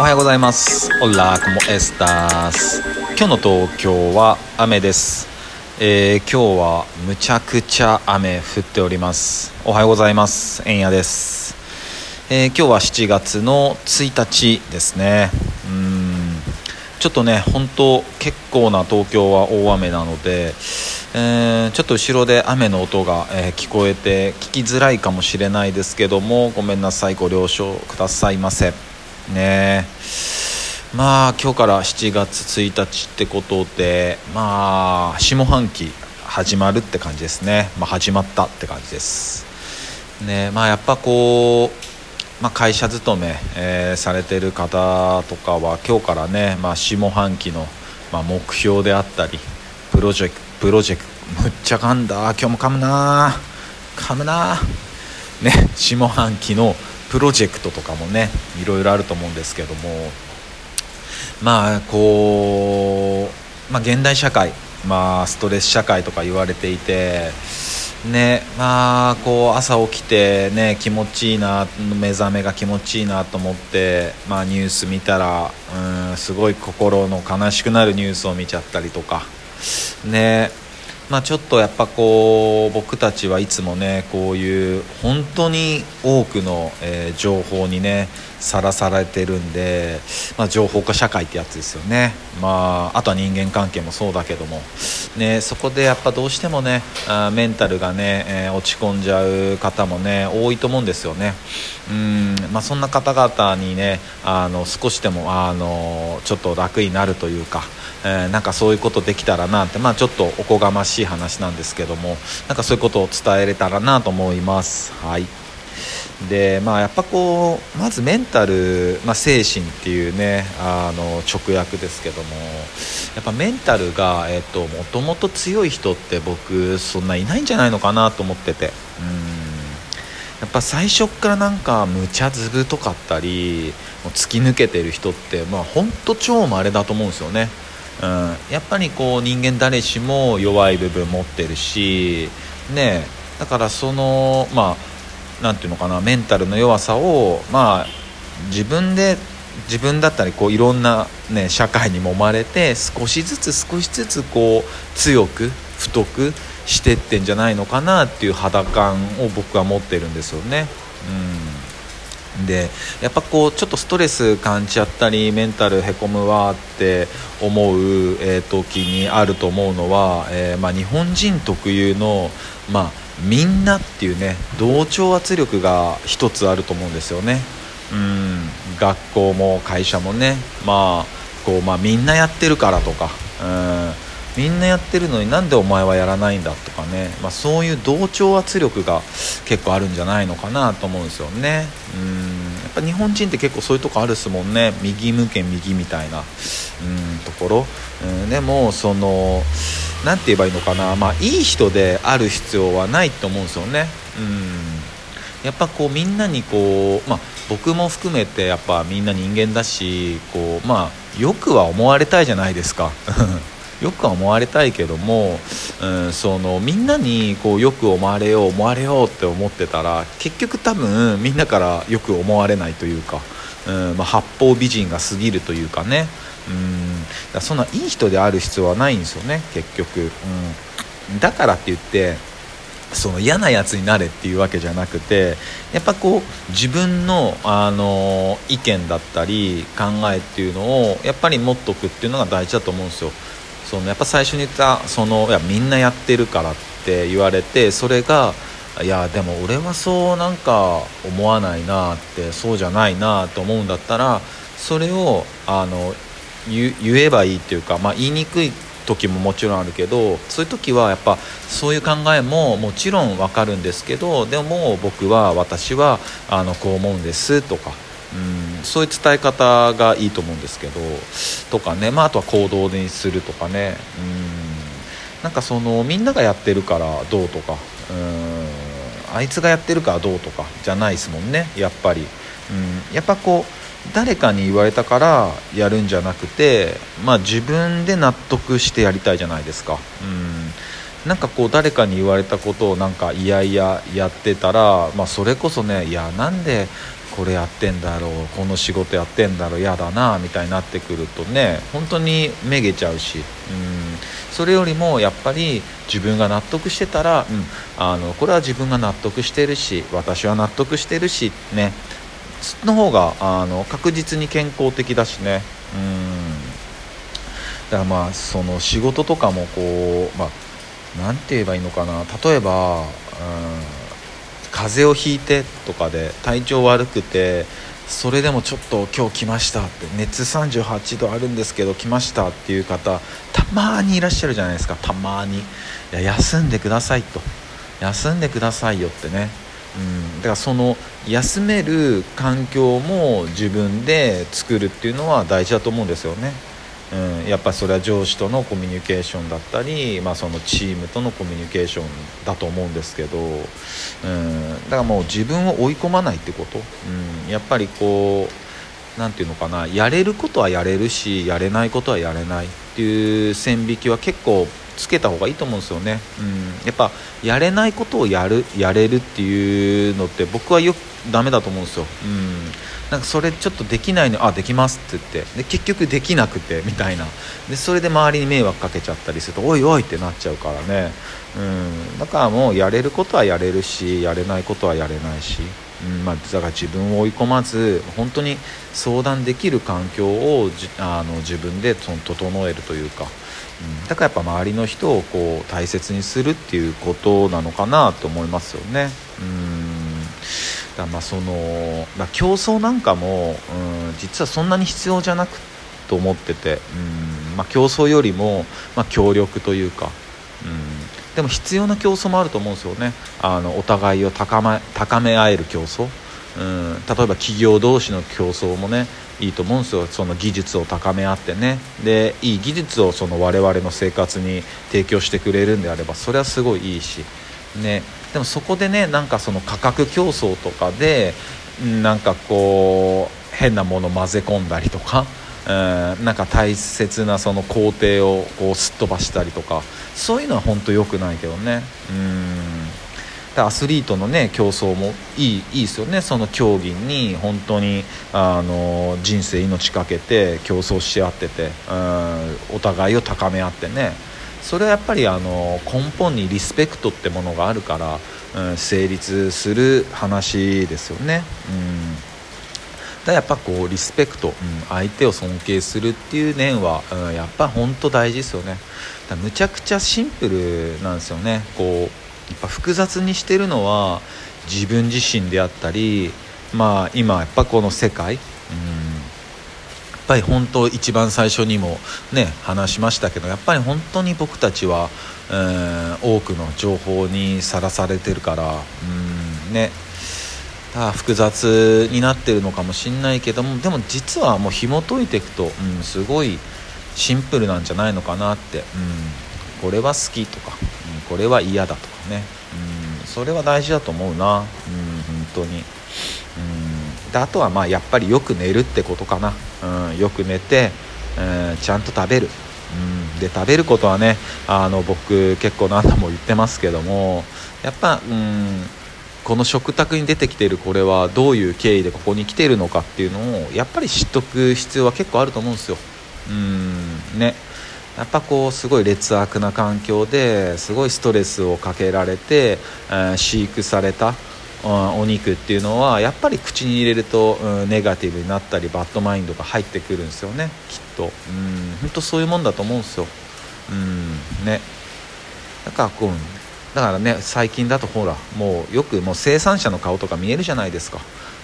おはようございます。オラコモエスタス今日の東京は雨です、えー今日はむちゃくちゃ雨降っております。おはようございます。えんやです、えー今日は7月の1日ですね。うん。ちょっとね本当結構な東京は大雨なので、えーちょっと後ろで雨の音が、えー聞こえて聞きづらいかもしれないですけどもごめんなさい。ご了承くださいませ。ね。まあ今日から7月1日ってことでまあ下半期始まるって感じですね、まあ、始まったって感じです。ねまあやっぱこう、まあ、会社勤め、えーされてる方とかは今日からね、まあ、下半期の、ま、目標であったりプロジェクトプロジェクトむっちゃ噛んだ。今日も噛むな噛むなね下半期のプロジェクトとかもねいろいろあると思うんですけどもまあこう、まあ、現代社会、まあ、ストレス社会とか言われていてねまあこう朝起きてね気持ちいいな目覚めが気持ちいいなと思って、まあ、ニュース見たらうんすごい心の悲しくなるニュースを見ちゃったりとかねまあ、ちょっとやっぱこう僕たちはいつもねこういう本当に多くの、えー情報にねさらされてるんで、まあ、情報化社会ってやつですよね、まあ、あとは人間関係もそうだけども、ね、そこでやっぱどうしてもねあメンタルがね、えー落ち込んじゃう方もね多いと思うんですよね。うん、まあ、そんな方々にねあの少しでもあのちょっと楽になるというかえーなんかそういうことできたらなって、まあ、ちょっとおこがましい話なんですけどもなんかそういうことを伝えれたらなと思います。はい。でまあ、やっぱこうまずメンタル、まあ、精神っていうねあの直訳ですけどもやっぱメンタルが、えっと、もと強い人って僕そんないないんじゃないのかなと思ってて。うん。やっぱ最初からなんか無茶ずぶとかったりもう突き抜けてる人ってまあ本当超稀だと思うんですよね、うん、やっぱりこう人間誰しも弱い部分持ってるしねだからそのまあなんていうのかなメンタルの弱さをまあ自分で自分だったりこういろんな、ね、社会にもまれて少しずつ少しずつこう強く太くしてってんじゃないのかなっていう肌感を僕は持ってるんですよね。うんでやっぱこうちょっとストレス感じちゃったりメンタルへこむわって思う、えー時にあると思うのは、えーまあ、日本人特有の、まあ、みんなっていうね同調圧力が一つあると思うんですよね。うん。学校も会社もね、まあこうまあ、みんなやってるからとか、うん、みんなやってるのになんでお前はやらないんだとかね、まあ、そういう同調圧力が結構あるんじゃないのかなと思うんですよね。うん。やっぱ日本人って結構そういうとこあるっすもんね。右向け右みたいな。うんところ、うん、でもそのなんて言えばいいのかな、まあ、いい人である必要はないと思うんですよね。うん。やっぱこうみんなにこう、まあ、僕も含めてやっぱみんな人間だしこう、まあ、よくは思われたいじゃないですか。よくは思われたいけども、うん、そのみんなにこうよく思われよう思われようって思ってたら結局多分みんなからよく思われないというか、うんまあ、八方美人が過ぎるというかねうんだかそんないい人である必要はないんですよね結局、うん、だからって言ってその嫌なやつになれっていうわけじゃなくてやっぱこう自分の、あの意見だったり考えっていうのをやっぱり持っとくっていうのが大事だと思うんですよ。そのやっぱ最初に言ったそのいやみんなやってるからって言われてそれがいやでも俺はそうなんか思わないなってそうじゃないなと思うんだったらそれをあの言えばいいっていうか、まあ、言いにくい時ももちろんあるけどそういう時はやっぱそういう考えももちろんわかるんですけどでも僕は私はあのこう思うんですとか。うん、そういう伝え方がいいと思うんですけどとかね、まあ、あとは行動にするとかね。うん。なんかそのみんながやってるからどうとか。うん。あいつがやってるからどうとか。じゃないですもんね。やっぱり、うん、やっぱこう誰かに言われたからやるんじゃなくて、まあ、自分で納得してやりたいじゃないですか。うん。なんかこう誰かに言われたことをなんかいやいややってたら、まあ、それこそねいやなんでこれやってんだろうこの仕事やってんだろう嫌だなみたいになってくるとね本当にめげちゃうし、うん、それよりもやっぱり自分が納得してたら、うん、あのこれは自分が納得してるし私は納得してるしね。の方があの確実に健康的だしね。うん。だからまあその仕事とかもこうまあ何て言えばいいのかな。例えば、うん、風邪をひいてとかで体調悪くてそれでもちょっと今日来ましたって熱38度あるんですけど来ましたっていう方たまにいらっしゃるじゃないですか。たまに。いや休んでくださいと。休んでくださいよってね。うん。だからその休める環境も自分で作るっていうのは大事だと思うんですよね。うん、やっぱそれは上司とのコミュニケーションだったり、まあ、そのチームとのコミュニケーションだと思うんですけど、うん、だからもう自分を追い込まないってこと、うん、やっぱりこう何て言うのかなやれることはやれるしやれないことはやれないっていう線引きは結構つけた方がいいと思うんですよね、うん、やっぱやれないことをやるやれるっていうのって僕はよくダメだと思うんですよ、うんなんかそれちょっとできないのあできますって言ってで結局できなくてみたいな。でそれで周りに迷惑かけちゃったりするとおいおいってなっちゃうからね、うん、だからもうやれることはやれるしやれないことはやれないし、うん。まあ、だから自分を追い込まず本当に相談できる環境をあの自分でその整えるというか。うん、だからやっぱ周りの人をこう大切にするっていうことなのかなと思いますよね。うん。だまあその、まあ、競争なんかも、うん、実はそんなに必要じゃなくと思ってて、うんまあ、競争よりも、まあ、協力というか、うん、でも必要な競争もあると思うんですよね。あのお互いを高め高め合える競争、うん、例えば企業同士の競争もねいいと思うんですよ。その技術を高め合ってね。でいい技術をその我々の生活に提供してくれるんであればそれはすごいいいしね。でもそこでねなんかその価格競争とかでなんかこう変なもの混ぜ込んだりとか、うん、なんか大切なその工程をこうすっ飛ばしたりとかそういうのは本当良くないけどね。うん。アスリートのね競争もいいいいですよね。その競技に本当にあの人生命かけて競争し合っててうんお互いを高め合ってね。それはやっぱりあの根本にリスペクトってものがあるから、うん、成立する話ですよね。うん。だやっぱこうリスペクト、うん、相手を尊敬するっていう念は、うん、やっぱ本当大事ですよね。だむちゃくちゃシンプルなんですよね。こうやっぱ複雑にしてるのは自分自身であったりまあ今やっぱこの世界、うんぱり本当一番最初にもね話しましたけどやっぱり本当に僕たちは、えー、多くの情報にさらされてるからうんねあ複雑になってるのかもしんないけどもでも実はもう紐解いていくと、うん、すごいシンプルなんじゃないのかなって、うん、これは好きとか、うん、これは嫌だとかね、うん、それは大事だと思うな、うん、本当に。であとはまあやっぱりよく寝るってことかな、うん、よく寝て、うん、ちゃんと食べる、うん、で食べることはねあの僕結構何度も言ってますけどもやっぱ、うん、この食卓に出てきてるこれはどういう経緯でここに来てるのかっていうのをやっぱり知っとく必要は結構あると思うんですよ。うんね。やっぱこうすごい劣悪な環境ですごいストレスをかけられて、えー、飼育されたお肉っていうのはやっぱり口に入れると、ネガティブになったりバッドマインドが入ってくるんですよねきっと。うん本当そういうもんだと思うんですよ。うんね。だからこうだからね最近だとほらもうよくもう生産者の顔とか見えるじゃないですか、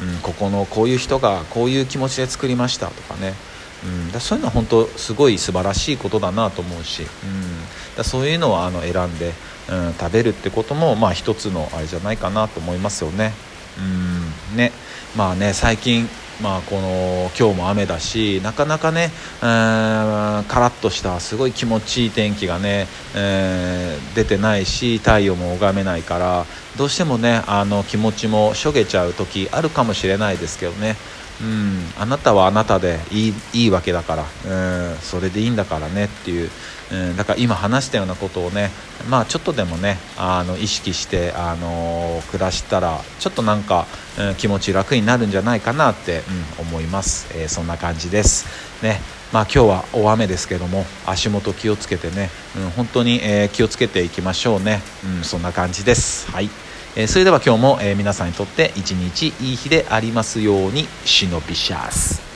うん、ここのこういう人がこういう気持ちで作りましたとかね。うん、だそういうのは本当すごい素晴らしいことだなと思うし、うん、だそういうのをあの選んで、うん、食べるってこともまあ一つのあれじゃないかなと思いますよね。うんねまあね最近まあ、この今日も雨だしなかなかね、えー、カラッとしたすごい気持ちいい天気がね、えー、出てないし太陽も拝めないからどうしてもねあの気持ちもしょげちゃう時あるかもしれないですけどねうん、あなたはあなたでいいいいわけだから、うん、それでいいんだからねっていう、うん、だから今話したようなことをね、まあ、ちょっとでもねあの意識して、あの暮らしたらちょっとなんか、うん、気持ち楽になるんじゃないかなって、うん、思います、えー、そんな感じです。ね。まあ、今日は大雨ですけども足元気をつけてね、うん、本当に、えー、気をつけていきましょうね、うん、そんな感じです。はい。えー、それでは今日も、え、皆さんにとって一日いい日でありますようにシノビシャス